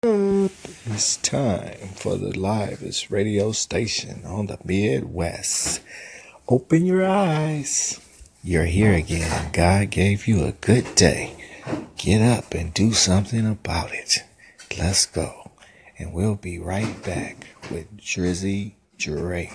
It's time for the livest radio station on the Midwest. Open your eyes. You're here again. God gave you a good day. Get up and do something about it. Let's go. And we'll be right back with Drizzy Drake.